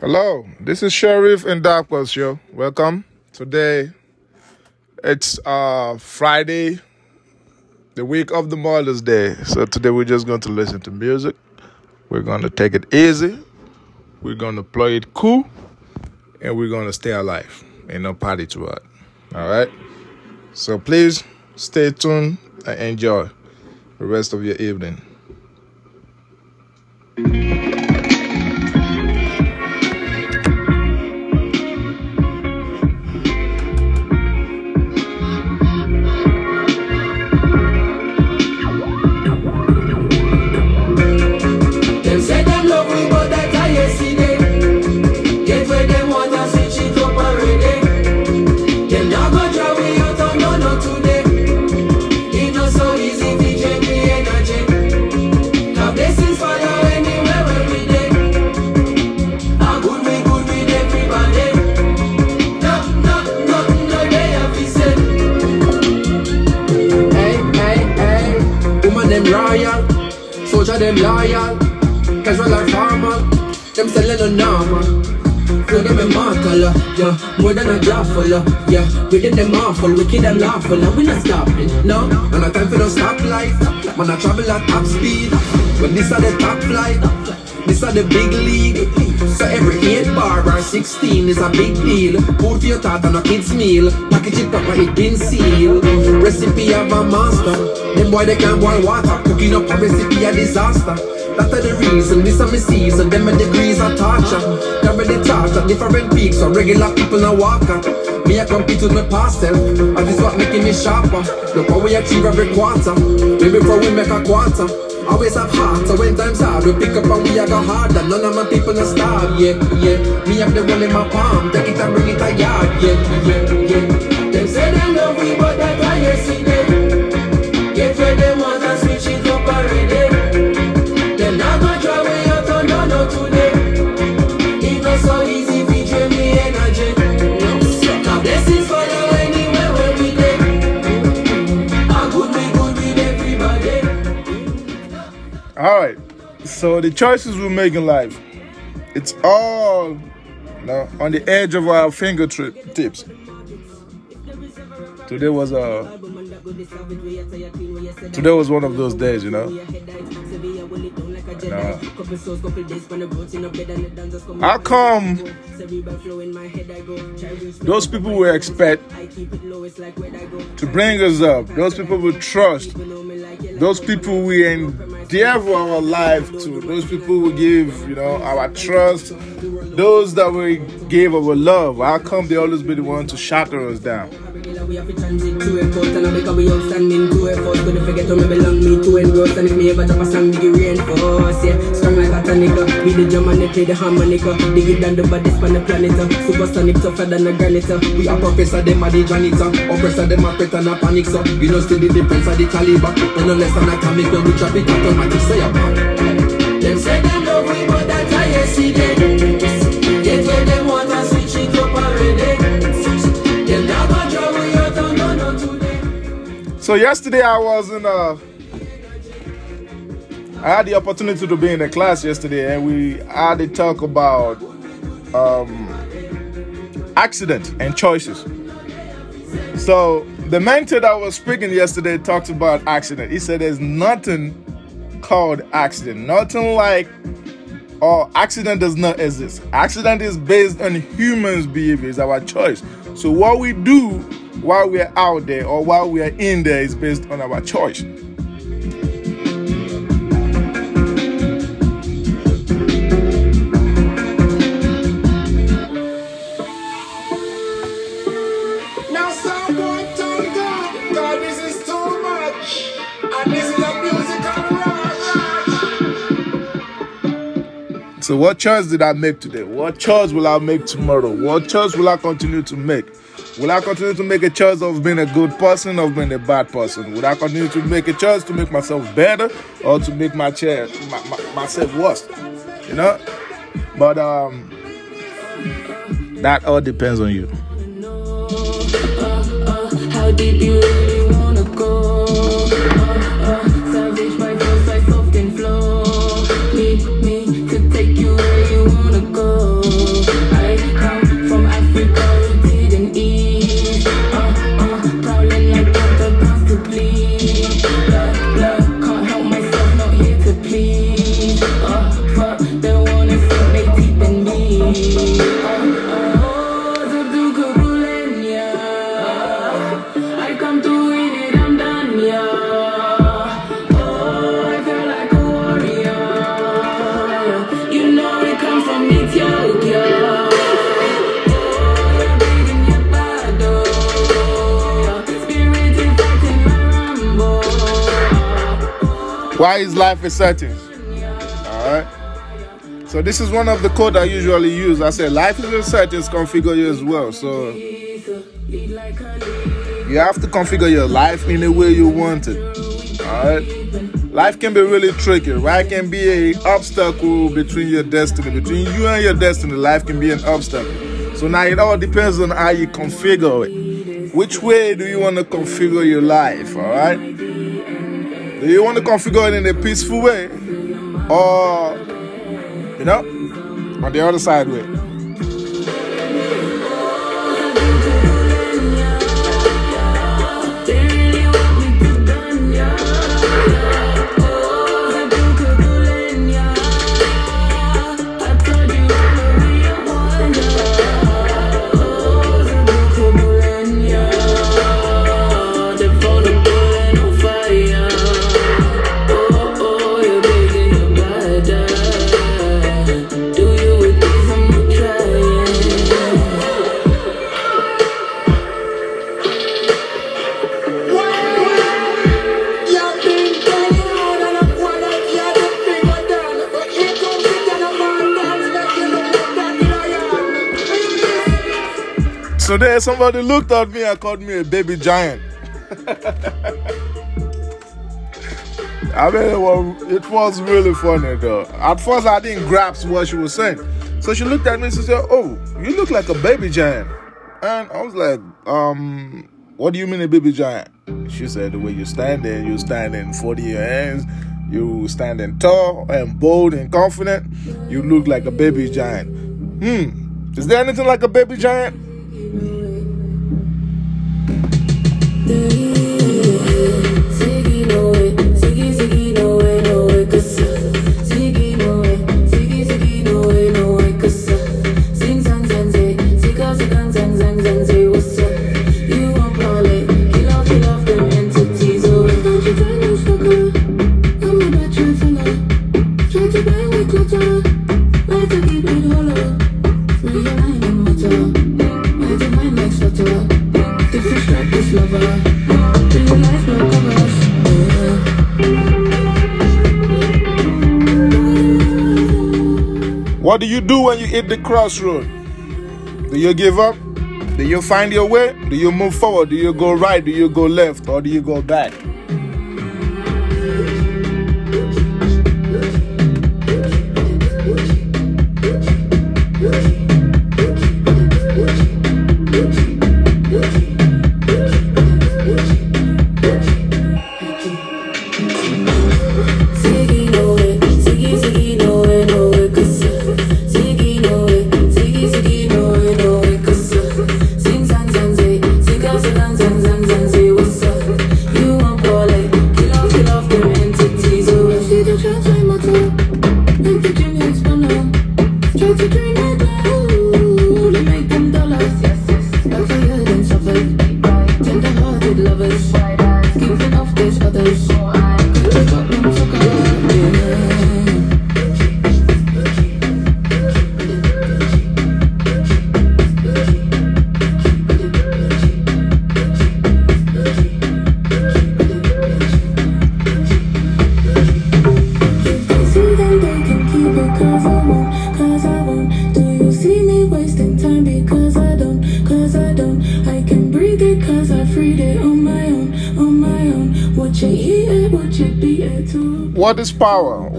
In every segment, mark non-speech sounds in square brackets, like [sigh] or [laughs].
Hello, this is Sheriff and Darkwell Show. Welcome. Today, it's uh Friday, the week of the Mother's Day. So today we're just going to listen to music. We're going to take it easy. We're going to play it cool, and we're going to stay alive. Ain't no party to it. All right. So please stay tuned and enjoy the rest of your evening. Them loyal, casual or formal, them selling no normal. Feel them immortal, yeah, more than a jawful, yeah. Within them awful, wicked them lawful, and we not stopping, no. And no time for no stoplight, man I travel at top speed. But this are the top flight, this are the big league. So every 8 bar or 16 is a big deal. Food for your thought a kid's meal. Package it proper, it been sealed. Recipe of a master. Them boy they can't boil water. Cooking up a recipe a disaster. That are the reason, this are my season. Them my degrees are torture. Carry the torture, different peaks. So regular people now walker. Me I compete with my past self. And this what making me sharper. Look how we achieve every quarter. Maybe before we make a quarter. Always have heart, so when times hard, we pick up and we a go harder. None of my people no starve, yeah, yeah. Me have the one in my palm, take it and bring it a yard, yeah, yeah, yeah. Them say they love we, but that I yesterday. So the choices we make in life, it's all you know, on the edge of our fingertips. Today was a today was one of those days, you know. Uh, how come those people we expect to bring us up, those people we trust, those people we endeavor our life to, those people we give, you know, our trust, those that we give our love, how come they always be the one to shatter us down? We have to transit to a court and I a way outstanding to a But if forget to me belong me to engross And if me ever drop a song, it reinforce Yeah, strong like a tonica Be the drum and they play the harmonica. Dig it down the baddest on the planet uh. Supersonic tougher than a granite uh. We are professor, them are the janitor Oppressor, them are pet and a panic so You know still the difference of the caliber. And no less than atomic when we trap it automatic say a man Them say them love we but that I yesterday Get So yesterday I was in uh I had the opportunity to be in a class yesterday and we had a talk about um accident and choices. So the mentor that was speaking yesterday talked about accident. He said there's nothing called accident. Nothing like or accident does not exist. Accident is based on humans' behavior, it's our choice. So what we do while we're out there or while we're in there is based on our choice. So what choice did I make today? What choice will I make tomorrow? What choice will I continue to make? Will I continue to make a choice of being a good person or being a bad person? Will I continue to make a choice to make myself better or to make my chair my, my, myself worse? You know? But um that all depends on you. Why is life a settings? Alright. So this is one of the code I usually use. I say life is a settings, configure you as well. So you have to configure your life in the way you want it. Alright. Life can be really tricky. Right can be a obstacle between your destiny. Between you and your destiny, life can be an obstacle. So now it all depends on how you configure it. Which way do you want to configure your life? Alright? Do you want to configure it in a peaceful way? Or you know, on the other side way. Then somebody looked at me and called me a baby giant. [laughs] I mean, it was, it was really funny though. At first, I didn't grasp what she was saying. So she looked at me and she said, "Oh, you look like a baby giant." And I was like, "Um, what do you mean a baby giant?" She said, "The way you stand there, you're standing 40 your hands, you standing tall and bold and confident. You look like a baby giant." Hmm. Is there anything like a baby giant? What do you do when you hit the crossroad? Do you give up? Do you find your way? Do you move forward? Do you go right? Do you go left? Or do you go back?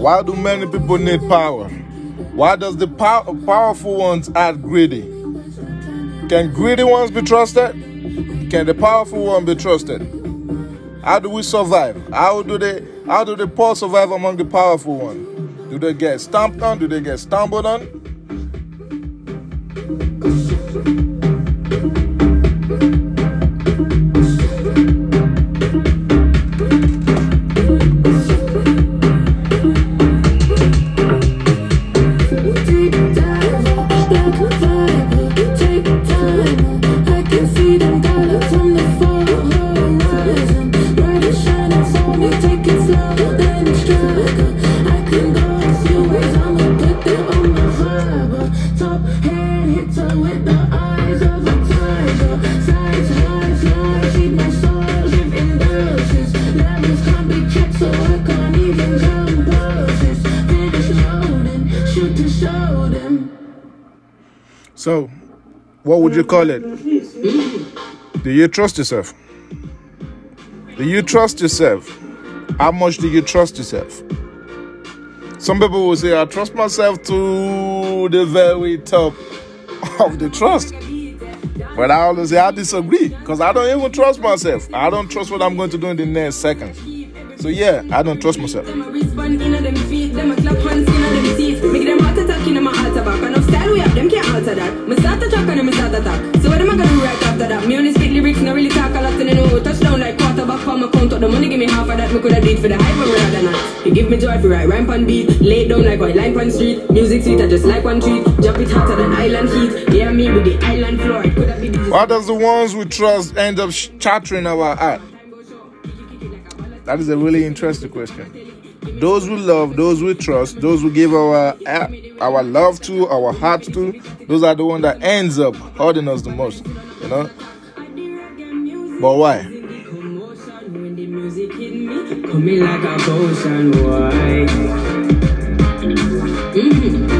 Why do many people need power? Why does the pow- powerful ones act greedy? Can greedy ones be trusted? Can the powerful one be trusted? How do we survive? How do they how do the poor survive among the powerful one? Do they get stomped on? Do they get stumbled on? You call it? Do you trust yourself? Do you trust yourself? How much do you trust yourself? Some people will say, I trust myself to the very top of the trust. But I always say, I disagree because I don't even trust myself. I don't trust what I'm going to do in the next seconds. So, yeah, I don't trust myself. Start attack. So what am I gonna do right after that? Me only speak lyrics, no really talk a lot, and I know touchdown like quarterback for my count. Up the money, give me half of that. Me coulda did for the hype, but rather not. You give me joy for right rhyme pan beat, lay down like white line pan street. Music sweet, I just like one treat. Jump it hotter than island heat. Yeah, me with the island floor. It coulda been Why does the ones we trust end up shattering our heart? That is a really interesting question. Those we love, those we trust, those we give our our love to, our heart to, those are the one that ends up hurting us the most. You know. But why? like a potion, why? Mm-hmm.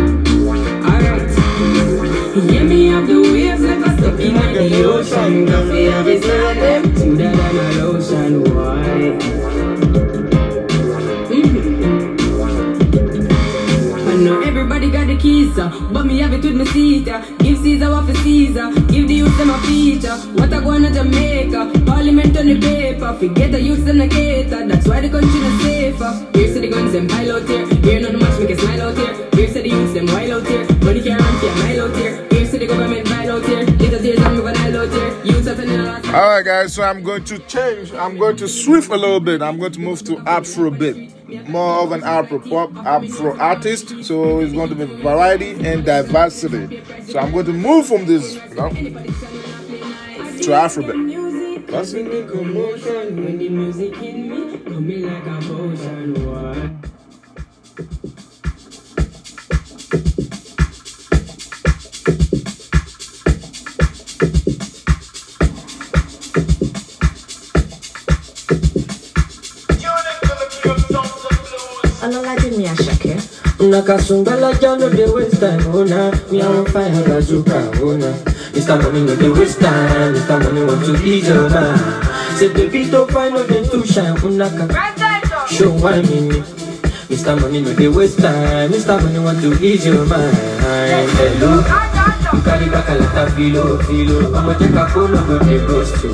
Lotion? The keys, but me have it with me seat. Give Caesar what for Caesar, give the youth them a feature. What I go on to Jamaica, Parliament on the paper. Forget the youth and the cater, that's why the country not safer. Here's to the guns them pile out here, here not much make a smile out here. Here's to the youth them wild out here, money can't run for a mile out here. All right, guys. So I'm going to change. I'm going to swift a little bit. I'm going to move to Afro bit, more of an Afro pop, Afro artist. So it's going to be variety and diversity. So I'm going to move from this, you know, to Afro bit. That's it. Àṣàkẹ́. Nakasumbala John no dey waste time, nah. Me I want fire bazooka, oh nah. Mr. Money no dey waste time, Mr. Money want to ease your mind. Say baby to find no dey too shine, unaka. Show why me. Mr. Money no dey waste time, Mr. Money want to ease your mind. Hello. You carry back a filo, filo. Take a phone, no go dey ghost you.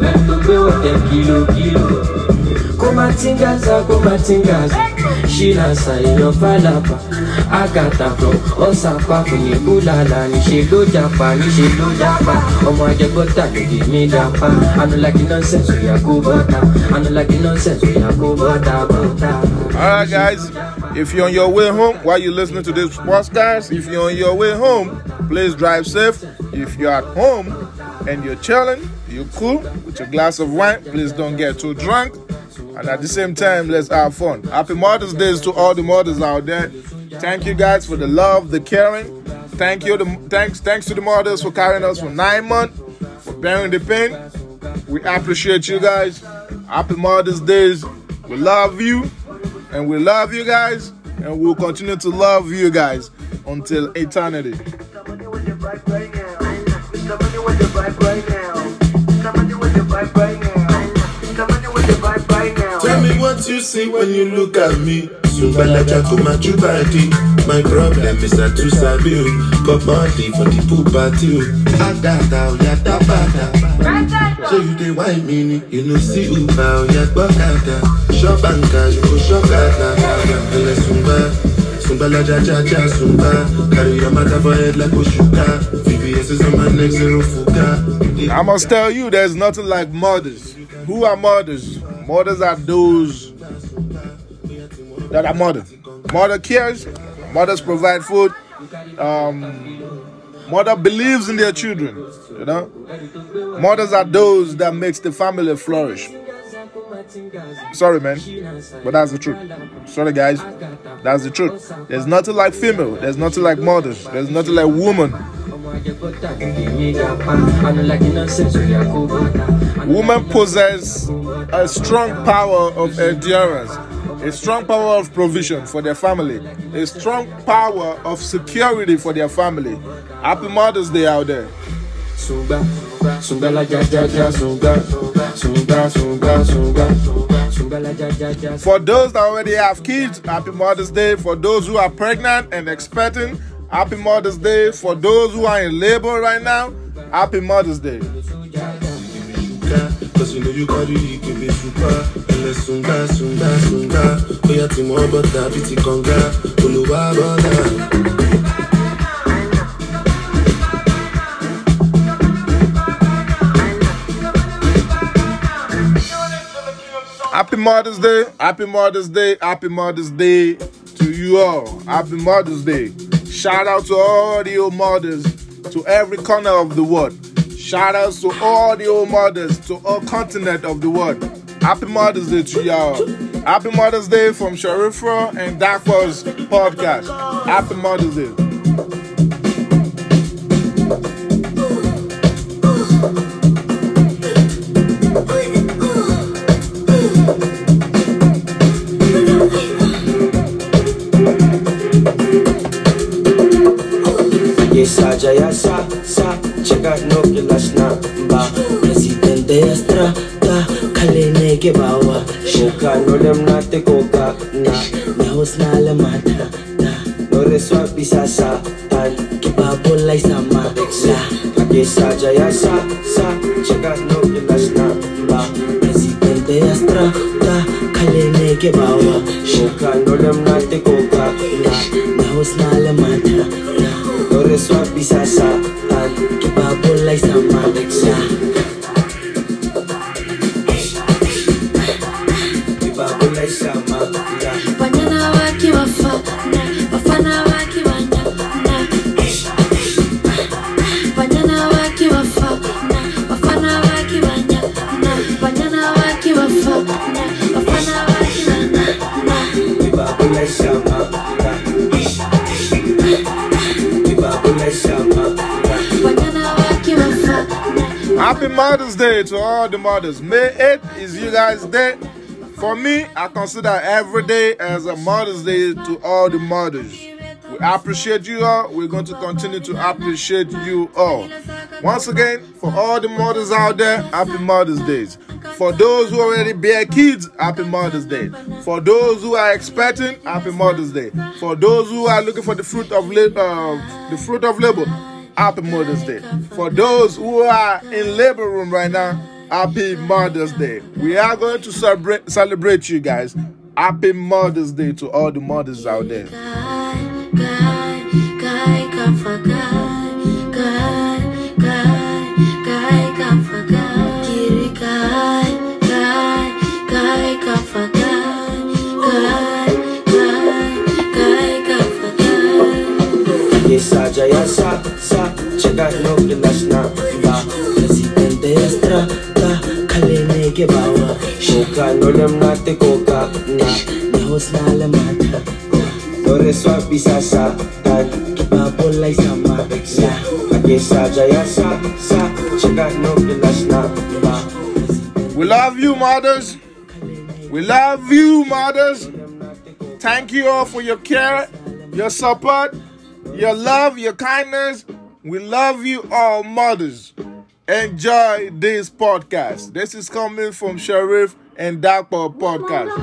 Let to pay what them kilo, kilo. kumatingaza kumatingaza ṣílàsà èèyàn fàlàpà àgàtà from ọ̀sàpá kùnì búlàlà níṣẹ́ ló japa níṣẹ́ ló japa ọmọ ajẹgbọ́tà lòdì mí dapa anulaki nonsense oya kó bọ́tà anulaki nonsense oya kó bọ́tà bọ́tà. All right, guys. If you're on your way home while you're listening to this podcast, if you're on your way home, please drive safe. If you're at home and you're chilling, you're cool with your glass of wine, please don't get too drunk. And at the same time, let's have fun. Happy Mother's Day to all the mothers out there. Thank you guys for the love, the caring. Thank you, the, thanks, thanks to the mothers for carrying us for nine months, for bearing the pain. We appreciate you guys. Happy Mother's Days. We love you, and we love you guys, and we'll continue to love you guys until eternity. What you see when you look at me. Sumbalaja kumachu body. My problem is that to sabi you. Got body for the pool party. Adada oya oh, dabada. So you dey whine me. You know see uba oya oh, gbọ́kada. Shop anka you go shop. Ele sumba. Sumbalaja ja ja sumba. Carry your matter for head like Oshuka. VVS is on my neck zero fuga. I must tell you, there's nothing like mothers. Who are mothers? Mothers are those that are mother. Mother cares. Mothers provide food. Um, mother believes in their children. You know, mothers are those that makes the family flourish. Sorry, man, but that's the truth. Sorry, guys, that's the truth. There's nothing like female. There's nothing like mothers. There's nothing like woman. Women possess a strong power of endurance. a strong power of provision for their family, a strong power of security for their family. Happy Mother's Day out there. For those that already have kids, happy Mother's Day. For those who are pregnant and expecting, happy Mother's Day. For those who are in labor right now, happy Mother's Day. Cause you know Happy Mother's Day. Happy Mother's Day. Happy Mother's Day to you all. Happy Mother's Day. Shout out to all the old mothers to every corner of the world. Shout out to all the old mothers to all continent of the world. Happy Mother's Day to y'all. Happy Mother's Day from Sharifra and Dakwa's podcast. Happy Mother's Day. Yes, Aja, ya sa, sa, check out no kilas na ba. Presidente Astra, ta, kaline ke bawa. Shoka no lem na te koka na, na hos na lamata Ta, no reswa bisa sa, tan, ke babulay sama La, yes, Aja, ya sa, sa, check out no kilas na ba. Presidente Astra, ta, kaline ke bawa. Shoka no lem na te koka na, na hos na lamata Ta, no reswa bisa Mother's Day to all the mothers. May 8th is you guys' day. For me, I consider every day as a Mother's Day to all the mothers. We appreciate you all. We're going to continue to appreciate you all. Once again, for all the mothers out there, happy Mother's Days. For those who already bear kids, happy Mother's Day. For those who are expecting, happy Mother's Day. For those who are looking for the fruit of uh, the fruit of labor, happy Mother's Day. For those who are in labor room right now, happy Mother's Day. We are going to celebrate celebrate you guys. Happy Mother's Day to all the mothers out there. Sa, no kilas na ba Presidente Astra, ta, kaline ke bawa Shoka no lem na te koka na, na hos na lamata No reswa bisa sa, tan, ke babulay sama La, yes, Aja, ya sa, sa, check no kilas na ba We love you, mothers. We love you, mothers. Thank you all for your care, your support, your love, your kindness. We love you all, mothers. Enjoy this podcast. This is coming from Sheriff and Dakpo podcast.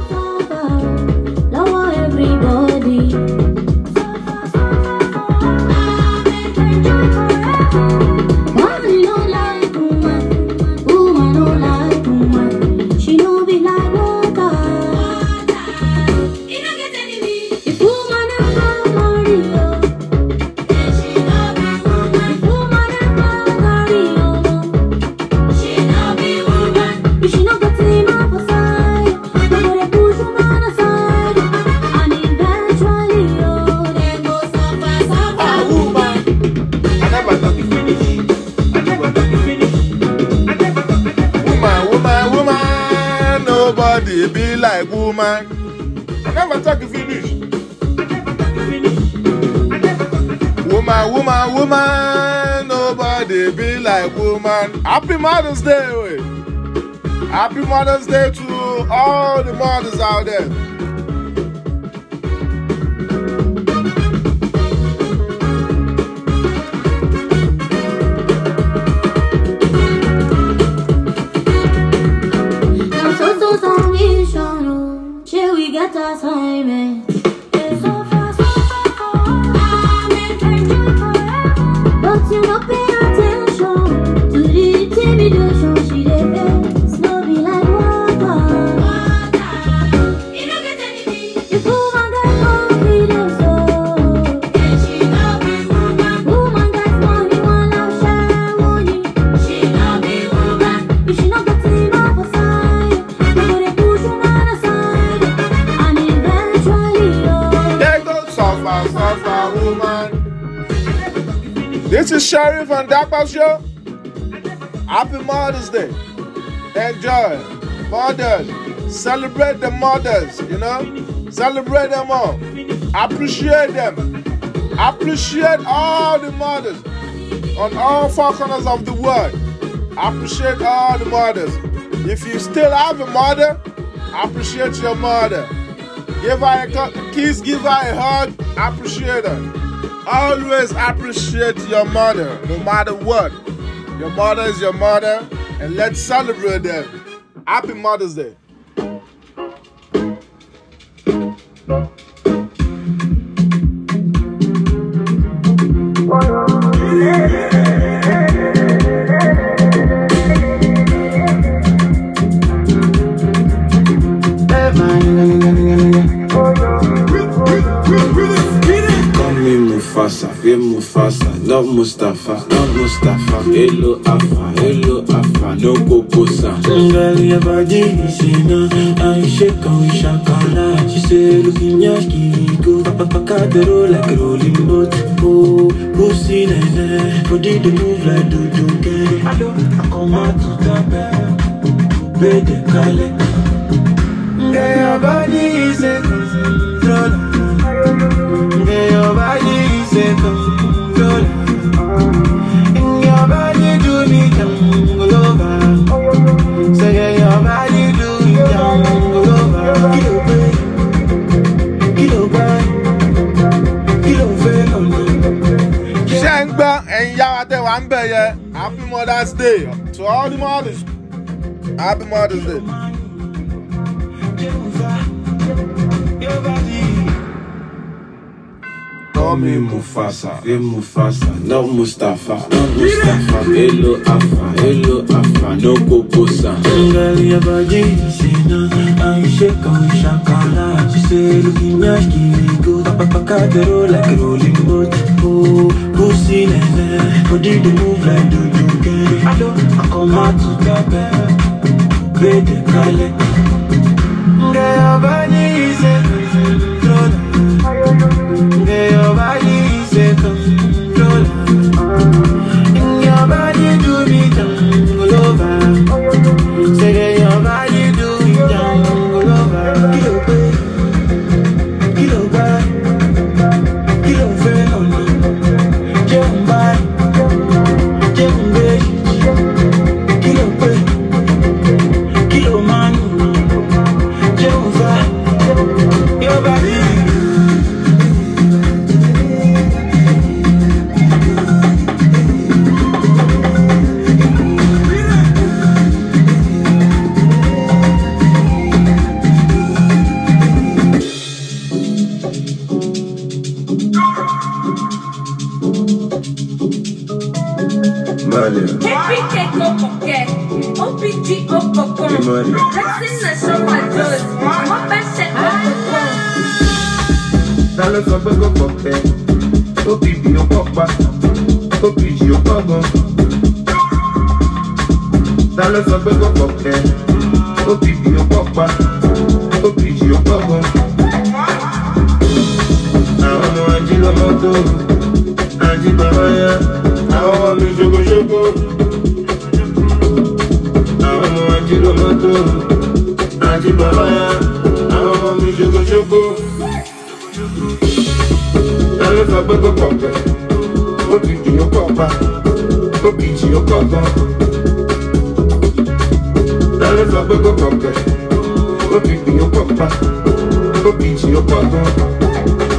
Woman. Happy Mother's Day. Happy Mother's Day to all the mothers out there. This is Sheriff and Dakpa Show. Happy Mother's Day. Enjoy. Mothers. Celebrate the mothers, you know? Celebrate them all. Appreciate them. Appreciate all the mothers on all four corners of the world. Appreciate all the mothers. If you still have a mother, appreciate your mother. Give her a kiss, give her a hug, appreciate her. Always appreciate your mother, no matter what. Your mother is your mother, and let's celebrate them. Happy Mother's Day. Mufasa, yeah Mufasa, not Mustafa, not Mustafa. Hello Alpha, hello Alpha, no Kokosa. Girl, your body is in a I shake and we shakara She say, looking yaki Go papa the roll like a rolling boat Oh, pussy nene Body they move like do do get I come out to tape Bede kale Girl, your body is happy mother's day to all the mothers happy mother's day. Call me Mufasa, yeah Mufasa, not Mustafa, not Mustafa. Hello Alpha, hello Alpha, no Kokosa. Girl, your body is in a I shake and we shakara She say, looking yaki Go papa paka the roll like rolling boat Oh, pussy nene Body they move like do do get I don't, I come out to tape Bede kale Girl, your OPP ó pọ̀ pa, OPG ó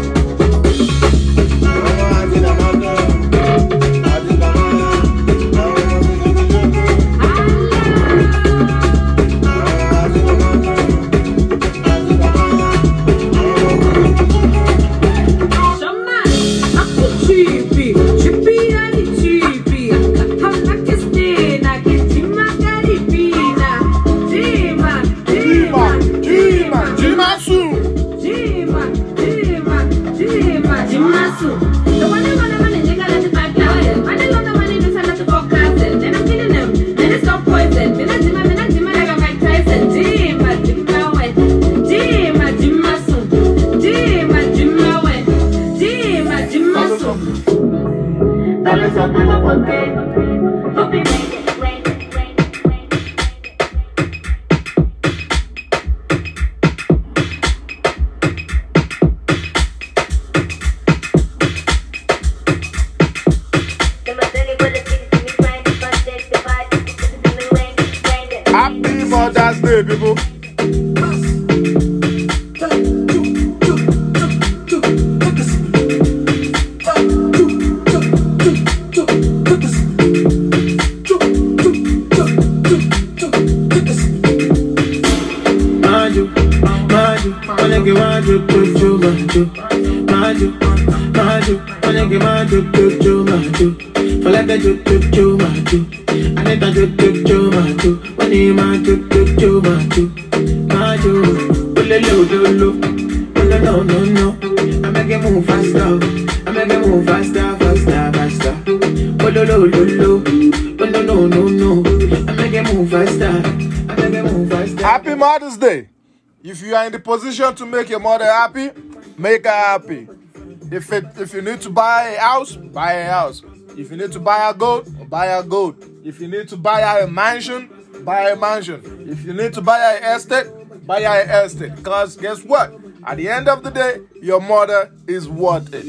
position to make your mother happy, make her happy. If it, if you need to buy a house, buy a house. If you need to buy a goat, buy a goat. If you need to buy a mansion, buy a mansion. If you need to buy an estate, buy an estate. Because guess what? At the end of the day, your mother is worth it.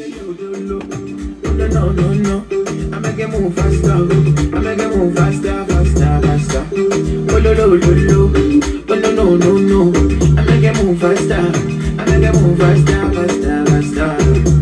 No, no, no. I make it move faster. I make it move faster, faster, faster. Oh, no, no, no, no. Oh, no, no, no, no. Make it move faster. I make it move faster, faster, faster.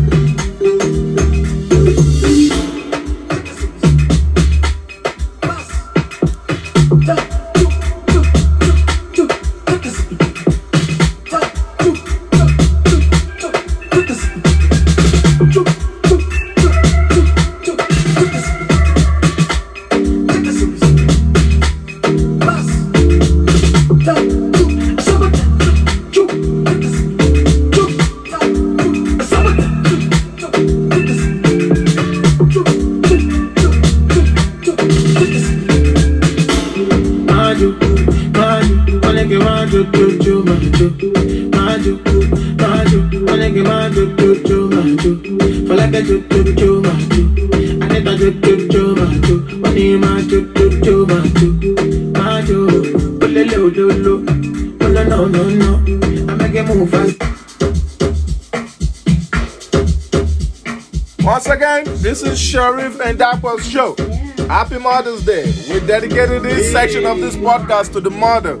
Sharif and Dapper's show. Happy Mother's Day. We dedicated this section of this podcast to the mother.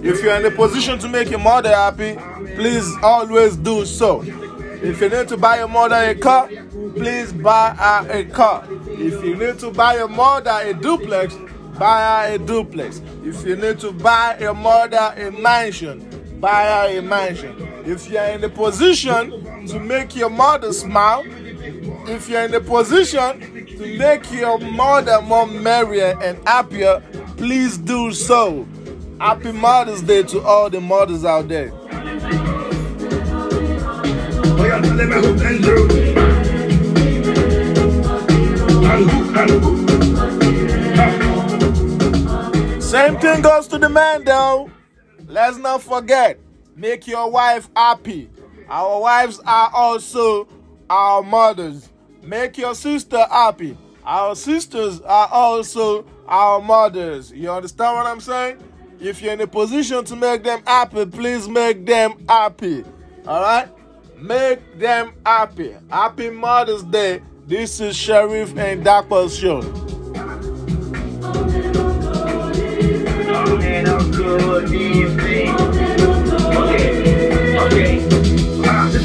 If you're in a position to make your mother happy, please always do so. If you need to buy your mother a car, please buy her a car. If you need to buy your mother a duplex, buy her a duplex. If you need to buy your mother a mansion, buy her a mansion. If you're in a position to make your mother smile, if you're in a position to make your mother more merrier and happier, please do so. Happy Mother's Day to all the mothers out there. Same thing goes to the man though. Let's not forget, make your wife happy. Our wives are also our mothers. Make your sister happy. Our sisters are also our mothers. You understand what I'm saying? If you're in a position to make them happy, please make them happy. All right? Make them happy. Happy Mother's Day. This is Sheriff and Dapper's show. And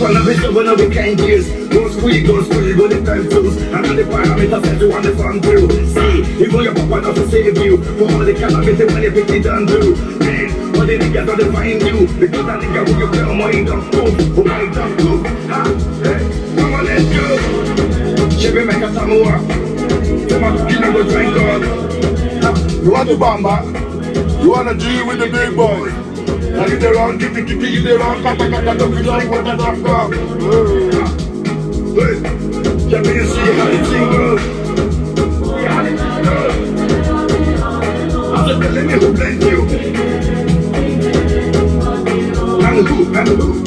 Ah, this one of it, one of the kind years. Go squeak, go squeak, go the time tools. And all the parameters set you on the front too. See, even your papa not to save you. For all the cannabis when you pick it and do. Man, all the niggas don't define you. Because that nigga who you play on my dumb too. Oh my dumb too. Ah, hey, come on, let's go. Chevy make a Samoa. You know go drink God. You want to bamba? You wanna G with the big boys? Now you the wrong, kitty kitty, you the wrong, kata kata, don't you like what the drop go? Hey, can you see how the thing goes? How the thing? I'm just telling you who bless you. And who, and who.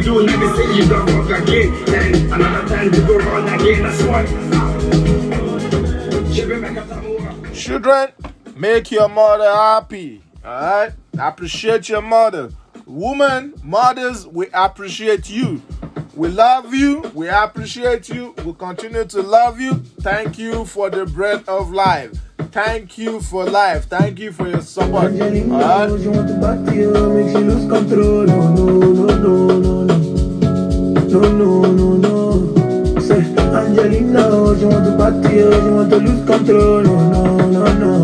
you do, let me see you go wrong again. Then another time you go wrong again. That's why. Children, make your mother happy. Alright? Appreciate your mother. Women, mothers, we appreciate you. We love you. We appreciate you. We continue to love you. Thank you for the bread of life. Thank you for life. Thank you for your support. All right? activo, sin luz control, no, no, no, no.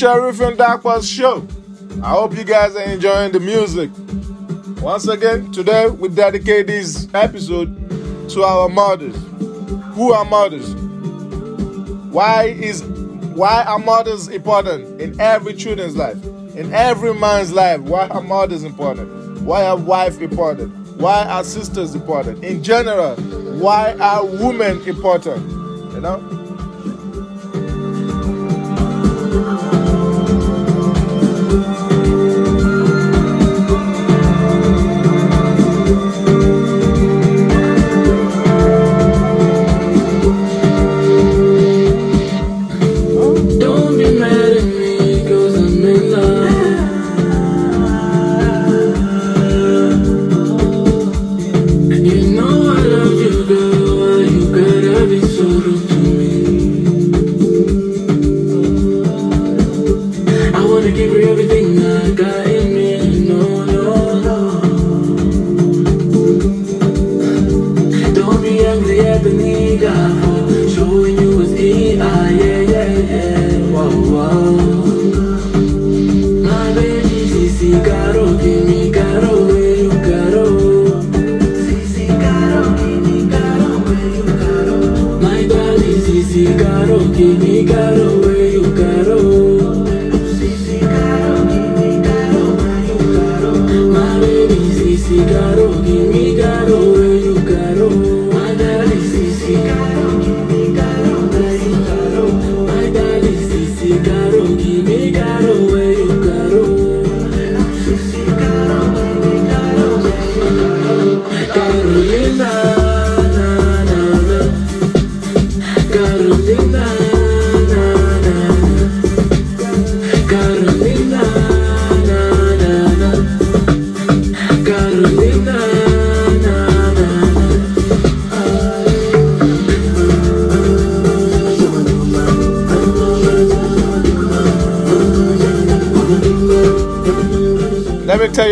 Sharif and Dakwa's show. I hope you guys are enjoying the music. Once again, today we dedicate this episode to our mothers. Who are mothers? Why is why are mothers important in every children's life? In every man's life, why are mothers important? Why are wife important? Why are sisters important? In general, why are women important? You know?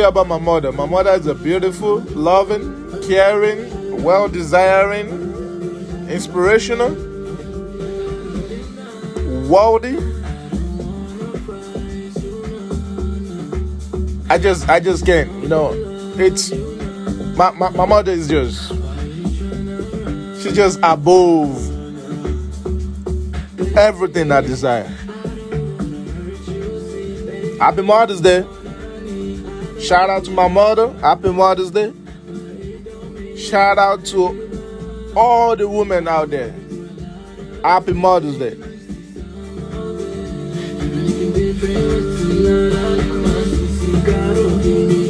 About my mother. My mother is a beautiful, loving, caring, well desiring, inspirational, worthy. I just I just can't, you know. It's my, my, my mother is just she's just above everything I desire. Happy Mother's Day. Shout out to my mother. Happy Mother's Day. Shout out to all the women out there. Happy Mother's Day. Mothers,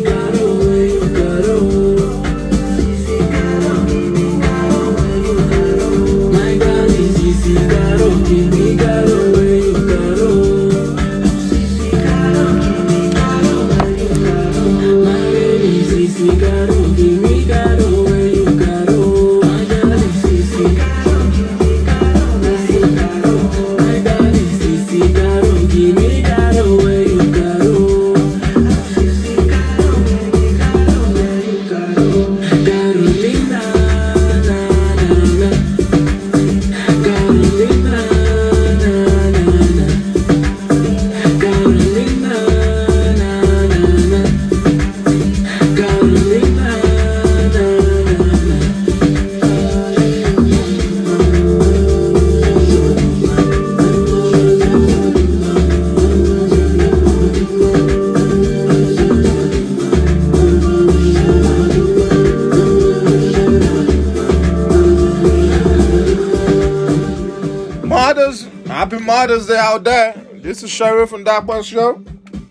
This is Sheriff from That One Show.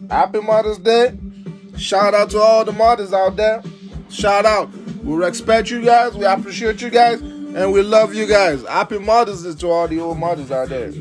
Happy Mother's Day. Shout out to all the mothers out there. Shout out. We respect you guys, we appreciate you guys, and we love you guys. Happy Mother's Day to all the old mothers out there.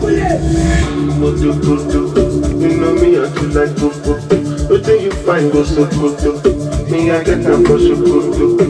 Kule. Kutu kutu, you like do you find go so kutu? Me, I get them for so. Baby,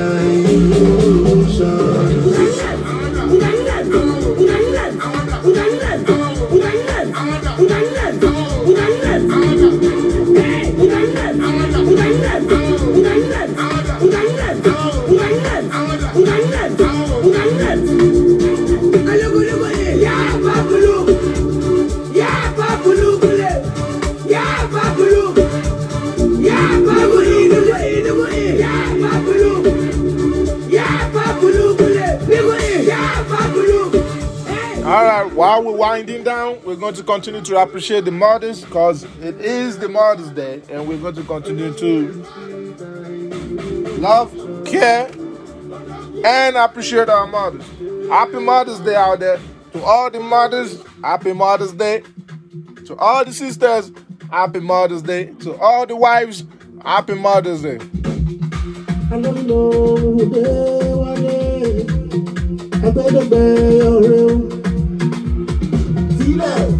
Alogo going to continue to appreciate the mothers because it is the Mother's Day, and we're going to continue to love, care, and appreciate our mothers. Happy Mother's Day out there. To all the mothers, happy Mother's Day. To all the sisters, happy Mother's Day. To all the wives, happy Mother's Day. Sílẹ̀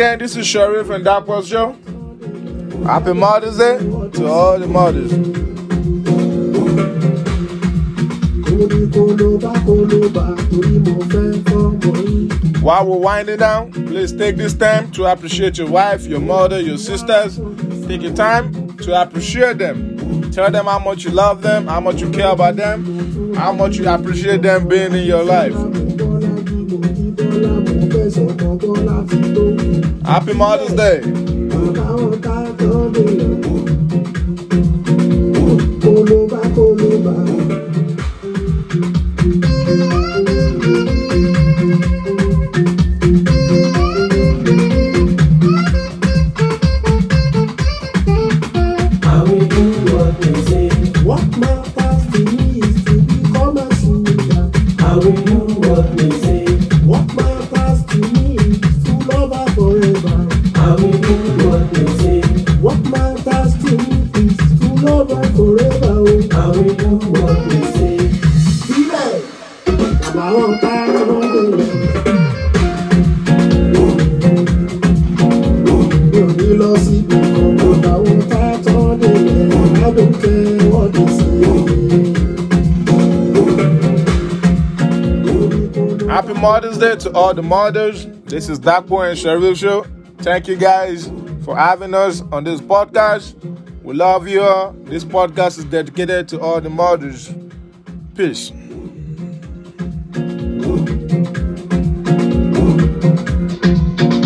again, this is Sharif and Dapper's Show. Happy Mother's Day to all the mothers. While we're winding down, please take this time to appreciate your wife, your mother, your sisters. Take your time to appreciate them. Tell them how much you love them, how much you care about them, how much you appreciate them being in your life. Mo fẹsẹ̀ mọ́ bọ́lá ti tó. Happy Mother's Day. bàbá wọn ká tán dènà. kólóbá kólóbá. I Happy Mother's Day to all the mothers. This is Dakpo and Sharif Show. Thank you guys for having us on this podcast. We love you. This podcast is dedicated to all the mothers. Peace.